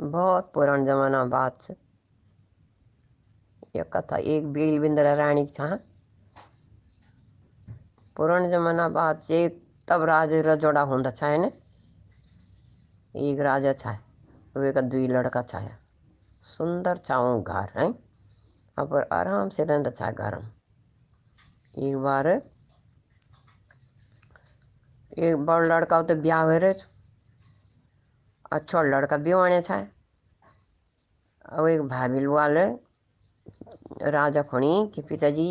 बहुत पुरान जमाना बात से। ये कथा, एक बेल बिंदरा रानी छा पुरान जमाना बात से तब राज रजोड़ा होंदा छा ने। एक राजा छा वे का दुई लड़का छाया। सुंदर छाओ घर, है। अब आराम से रहता छा घर। में एक बार, एक बड़ लड़का तो ब्याह हो रहे। अच्छा लड़का बिवाने छा अब एक भाभी वाले राजा खणी कि पिताजी,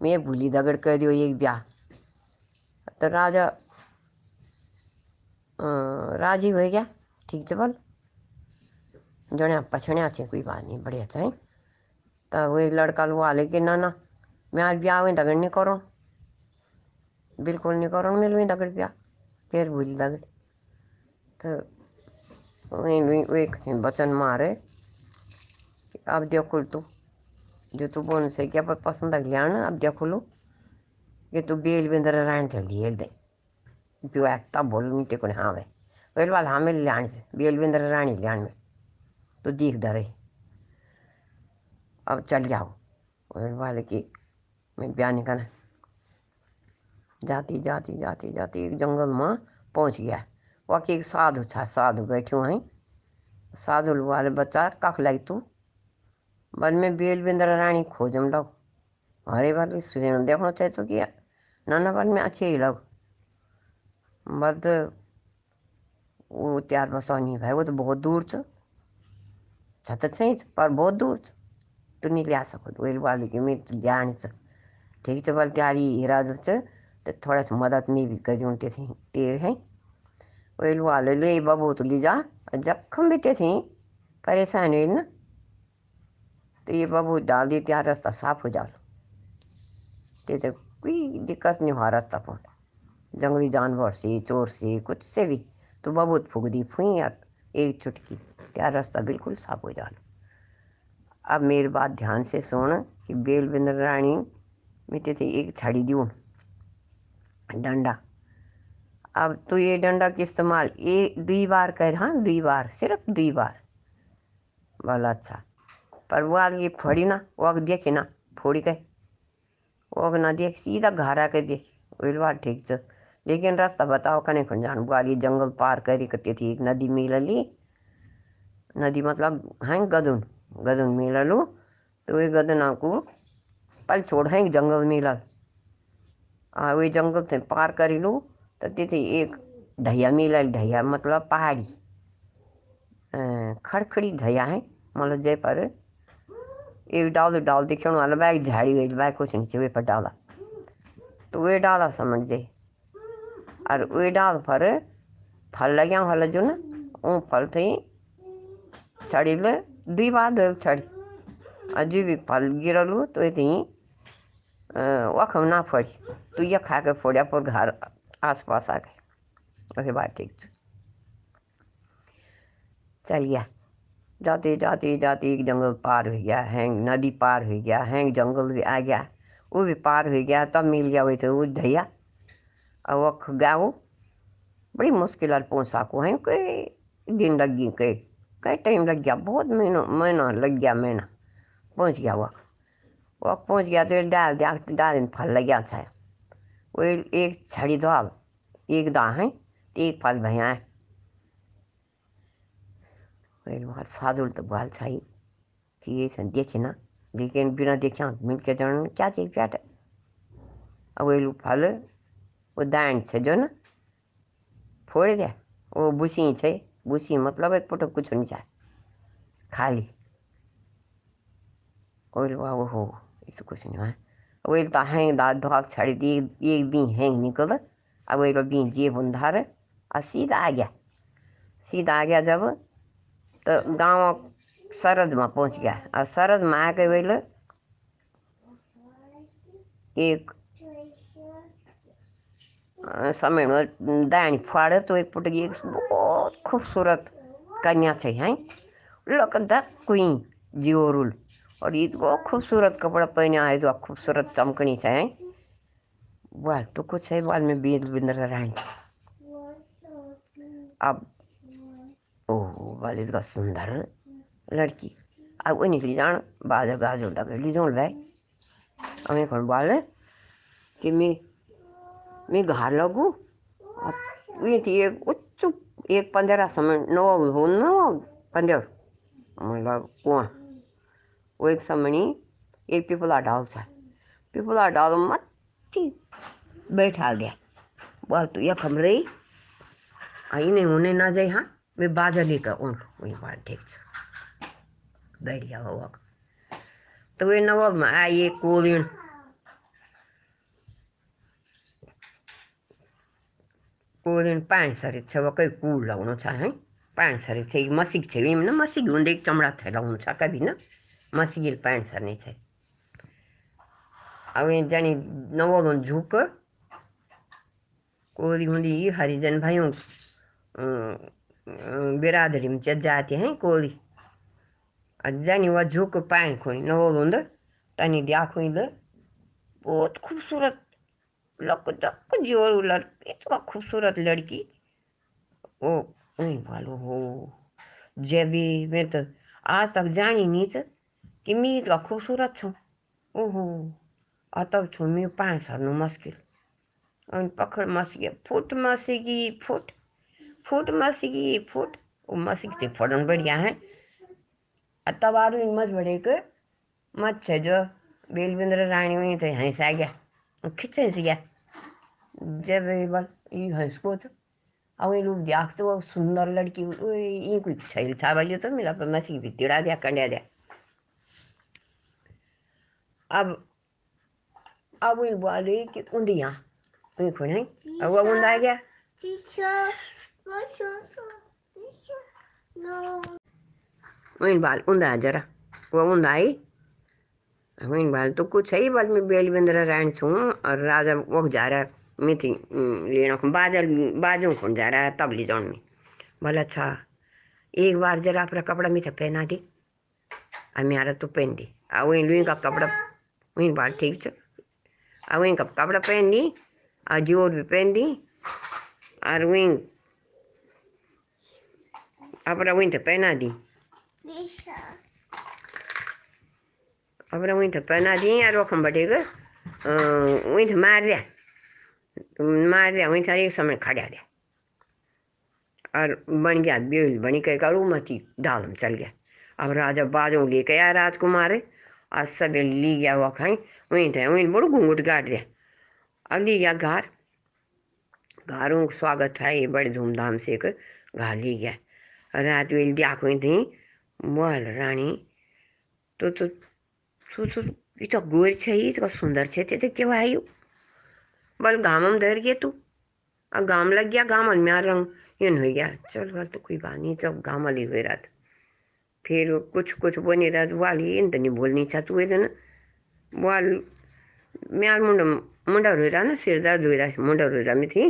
मैं भूली दगड़ कर दियो एक ब्याह। तो राजा राज़ी हो गया, ठीक से बोल। जने पछड़िया थे कोई बात नहीं, बढ़िया था तो वो एक लड़का लो आले कि ना ना मैं आज ब्याह हुई दगड़ नहीं करो। बिल्कुल नहीं करो, मिल हुई दगड़ ब्याह, फिर भूली दगड़। तो एक बचन मारे। अब देखो तू, जो तू बोन से क्या पर पसंद आ गया ना, अब देखो लो। ये तू बेल बिंदर रान चली है दे जो तब बोल मीटे को हाँ वे वेल वाल हाँ मेरे लियान से, बेल बिंदर रानी लियान में तो दिख दे रही अब चल जाओ। वेल वाले की मैं बयान करना। जाती जाती जाती जाती, एक जंगल में पहुँच गया। वहाँ एक साधु था, साधु बैठे हैं। साधु वाले बच्चा कख लगी तू? बल में बेल बिंदर रानी खोजम लो हरे बार सुन देखना चाहे तो किया। नाना बल में अच्छे ही लोग। बद वो त्यार बसा नहीं भाई, वो तो बहुत दूर छ छत छ पर बहुत दूर छ तू नहीं लिया सको वेल वाले की मैं लिया छ ठीक छ बल त्यारी इरादा छ तो थोड़ा सा मदद नहीं भी कर थे तेर हैं। वेल वाले ले बाबू तो ले जा जब खम भी थे परेशान हुई ना तो ये बाबू डाल दिए त्यार रास्ता साफ़ हो जाओ ते तो कोई दिक्कत नहीं हुआ रास्ता पर जंगली जानवर से चोर से कुछ से भी तो बबूत फूक दी फुई यार एक चुटकी क्या रास्ता बिल्कुल साफ़ हो जाए अब मेरी बात ध्यान से सुन कि बेल बिंद्र रानी मिट्टी थी एक छड़ी दू डंडा अब तो ये डंडा के इस्तेमाल एक दुई बार कर हाँ दुई बार सिर्फ़ दुई बार बोला अच्छा। पर वो ये फोड़ी ना, वो देखे ना, फोड़ी के वो ना देख, सीधा घर आके देख। वही बात ठीक छ। लेकिन रास्ता बताओ कने खन जान बुआली जंगल पार करी कते थी, एक नदी मिलली नदी मतलब हैं, गदुन गदुन मिललू तो वही गदना को पल छोड़, हैं जंगल मिलल आ वही जंगल से पार करी लू। तो तिथे एक ढैया मिलल, ढैया मतलब पहाड़ी। खड़खड़ी ढैया है मतलब जय पर एक डाल डाल दिखे वाला बैग झाड़ी गई बैग कुछ नीचे वे पर डाला। तो वे डाला समझ जाए और वे डाल पर फल लगे फल जो ना वो फल थे छड़ी ले, दुई बार दल छड़ी अजू भी फल गिरलू तो ये थी वखम ना फोड़ी। तो ये खा के फोड़ा पर घर आस पास आ गए वही बात ठीक चल गया जाते जाते जाते एक जंगल पार हो गया हैंग नदी पार हो गया हैंग जंगल भी आ गया वो भी पार हो गया तब मिल गया वही तो वो ढैया और वो गाओ बड़ी मुश्किल पहुँच सको हैं कई दिन लग गई कई कई टाइम लग गया बहुत महीना महीना लग गया महीना पहुँच गया वह वह पहुँच गया तो डाल दिया डाल फल लग गया था वो एक छड़ी तो दो एक दाहें तो एक पाल भयाएँ है। साधु तो बाल सही कि ये सन देखे ना, लेकिन बिना देखे मिल के जान में क्या चीज़ प्याट अब ये फल, वो दाइन से जो ना, फोड़ दे वो भूसी छे, भूसी मतलब एक पोटो कुछ नहीं चाहे, खाली। और वो हो इस कुछ नहीं हुआ। वो तो हैंग दाद धोल छड़ी दी एक बी हैंग निकल। अब वो बी जे बुंधार और सीधा आ गया। सीधा आ गया जब तो गाँव सरद में पहुँच गया। और सरद में आके वेल, एक समय में दाणी फाड़े तो एक पुट एक बहुत खूबसूरत कन्या से हैं। लक कुई, जियोरुल। और इतको खूबसूरत कपड़ा पहने आए तो खूबसूरत चमकनी से हैं। वाल तो कुछ है वाल में बीज बिंदर रानी अब, ओह वाली इसका सुंदर। लड़की, अब वही निकली जान बाजा गाजो तक ली। जाऊँ भाई हमें कौन बोल कि मैं मैं घर लगू। वी थी एक उच्च, एक पंद्रह समय नव हो न, पंद्रह। मतलब कुआ वो एक समणी एक पिपला डाल था पिपला डाल मच्छी बैठा दिया बोल तू यखम रही आई नहीं, होने ना जाए हाँ? मैं बाजा लेकर उन वही बात, ठीक छ बैठ गया हुआ तो वे नवग में आई एक कोलिन कोलिन पाँच सरी छ वकै कुल लाउनु छ है पाँच सरी छ मसिक छ न मसिक हुँदै चमडा छ लाउनु छ कभी न? सर्ने छ अब जानी नवल झुक कोली हुँदी हरिजन भाइयों बिरादरी में जाती हैं कोली जानी वह झुक पाए खोई नवल हुँदा तनी दिया खोई बहुत खूबसूरत लक डक ज़ोर लड़ इतना खूबसूरत लड़की ओ नहीं भालो हो जबी मैं तो आज तक जानी नहीं था कि मैं इतना खूबसूरत छूँ ओहो आ तब छूँ मैं पाँच हर्नु मुश्किल अनि पकड़ मसिगे फुट मसिगी फुट फुट मसिगी फुट वो मसिक से फड़न बढ़िया है तब आरू मत छ जो बेलबिंद्र रानी हुई थे हंस गया खिंचे से गया जब बल ये हंसको तो अब ये लोग देखते वो सुंदर लड़की ये कोई छैल छा भाई तो मिला पर मसी भी तिड़ा दिया कंड्या दिया अब अब वही बोले कि उन्दिया वही खोने अब वो उन्द आ गया वही बाल उन्दा जरा। वो उन्द आई वही बाल तो कुछ है बाल में बेल बिंदरा रायण छू और राजा वो जा रहा मिथी लेना बाजल बाजू खुन जा रहा है तब ले जाऊन में बोला अच्छा एक बार जरा अपना कपड़ा मिथा पहना दी और मेरा तो पहन दी और वही लुई का कपड़ा वही बाल ठीक छ और वही का कपड़ा पहन दी और ज़ोर भी पहन दी और वहीं अपना वही तो पहना दी अपना वही तो पहना दी और रखम बटेगा वही तो मार दिया मार दिया वहीं सारे समय खड़ा दिया और बन गया बेल बनी कह करू मती डाल चल गया अब राजा बाजों लेके आया राजकुमार आज सब ली गया हुआ खाई वहीं थे, वहीं बड़ो घूंघट गाट दिया। अब ली गया घर घरों स्वागत था, ये बड़े धूमधाम से एक घर ली गया। रात वेल दिया हुई थी बोल रानी तो तो तो तो ये तो गोर चाहिए तो सुंदर छे तो क्यों आई बल गामम धर गया तू। अब गाम लग गया, गाम में रंग इन हो गया। चल, बल तो कोई बात नहीं सब गाम वाली हुए रात। फिर कुछ कुछ बोनी रात वाली इन तो नहीं बोलनी चा तू ना। वाल म्यार मुंडा मुंडा रोई रहा ना, सिर दर्द हो रहा मुंडा रोई रहा में थी।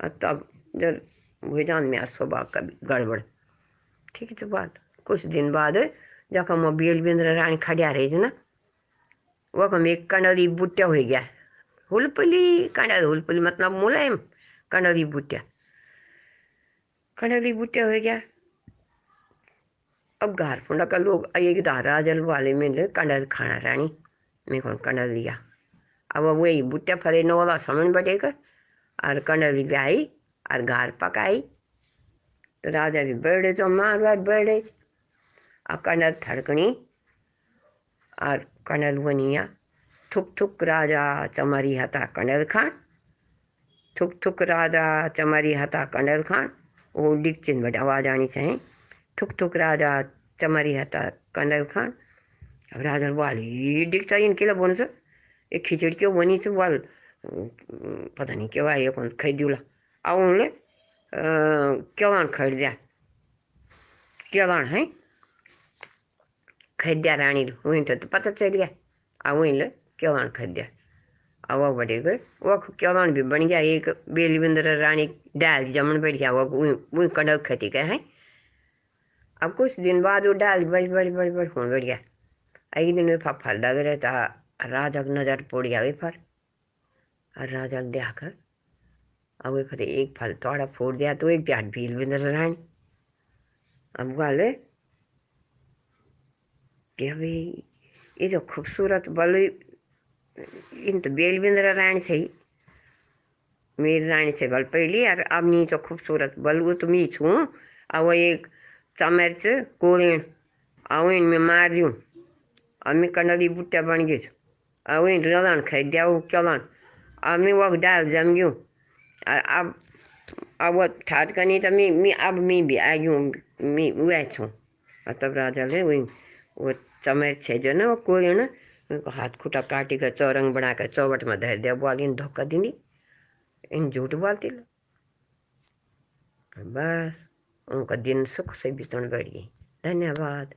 और तब जब हो जान म्यार स्वभाव का गड़बड़। ठीक है तो बात कुछ दिन बाद जब हम बेल बिंद्र रानी खड़िया रही थी ना वह एक कंडली बुट्टा हो गया। हुलपली कंडा हुलपली मतलब मुलायम कंडली बुट्टा। कंडली बुट्टा हो गया। अब घर फुंडा का लोग एक राजल वाले में ले कंडल खाना रानी मैं कौन कंडल लिया? अब वही बुट्टा फरे नौला समझ बटेगा और कंडल ले आई और घर पकाई। तो राजा भी बैठे तो मार बार बैठे अब कंडल थड़कनी, और कंडल बनिया। थुक थुक राजा चमरी हता कंडल खान। थुक थुक राजा चमरी हता कंडल खान। वो डिक्चिन बट आवाज़ आनी चाहिए। थुक थुक राजा चमरी हता कंडल खान। अब राजा वाली डिक चाहिए इनके लिए बोन एक खिचड़ी क्यों बनी से? वाल पता नहीं क्यों आए कौन खरीदूला अब उनले केवान खरीद दिया केवान है? खरीद दिया रानी वहीं तो पता चल गया। अब वहीं ले केवान खरीद दिया अब वह बढ़े गए। वह केवान भी बन गया, एक बेली रानी डाल जमन बैठ गया, वह वही कंडल खेती गए हैं। अब कुछ दिन बाद वो डाल बड़ी बड़ी बड़ी बड़ी फ़ोन बैठ गया। एक दिन वे फल लग रहे था राजा की नज़र पड़ गया वे फल। और राजा ने देखकर अब वे फिर एक फल थोड़ा फोड़ दिया तो एक प्याट भील बिंदर रानी अब गाले कि अभी ये जो खूबसूरत बल, इन तो बेल बिंद्रा रानी से ही मेरी रानी से बल पहली और अब नहीं तो खूबसूरत बल, वो तो मी छू अब वो एक चमच कोरिण इन में मार दूँ अब मैं कंडली बुट्टा बन गई इन रलन खाई दिया वो चलन अब मैं वो डाल जम गयूँ अब अब वो ठाट करनी तो मैं मैं अब मैं भी आ गयूँ मैं वह छूँ तब राजा ले वही वो चमेर छे जो ना वो उनको हाथ खुटा काटी कर चौरंग बना कर चौबट में धर दिया बोल धोखा दी इन झूठ बोलती लो बस उनका दिन सुख से बीतन बढ़िए धन्यवाद।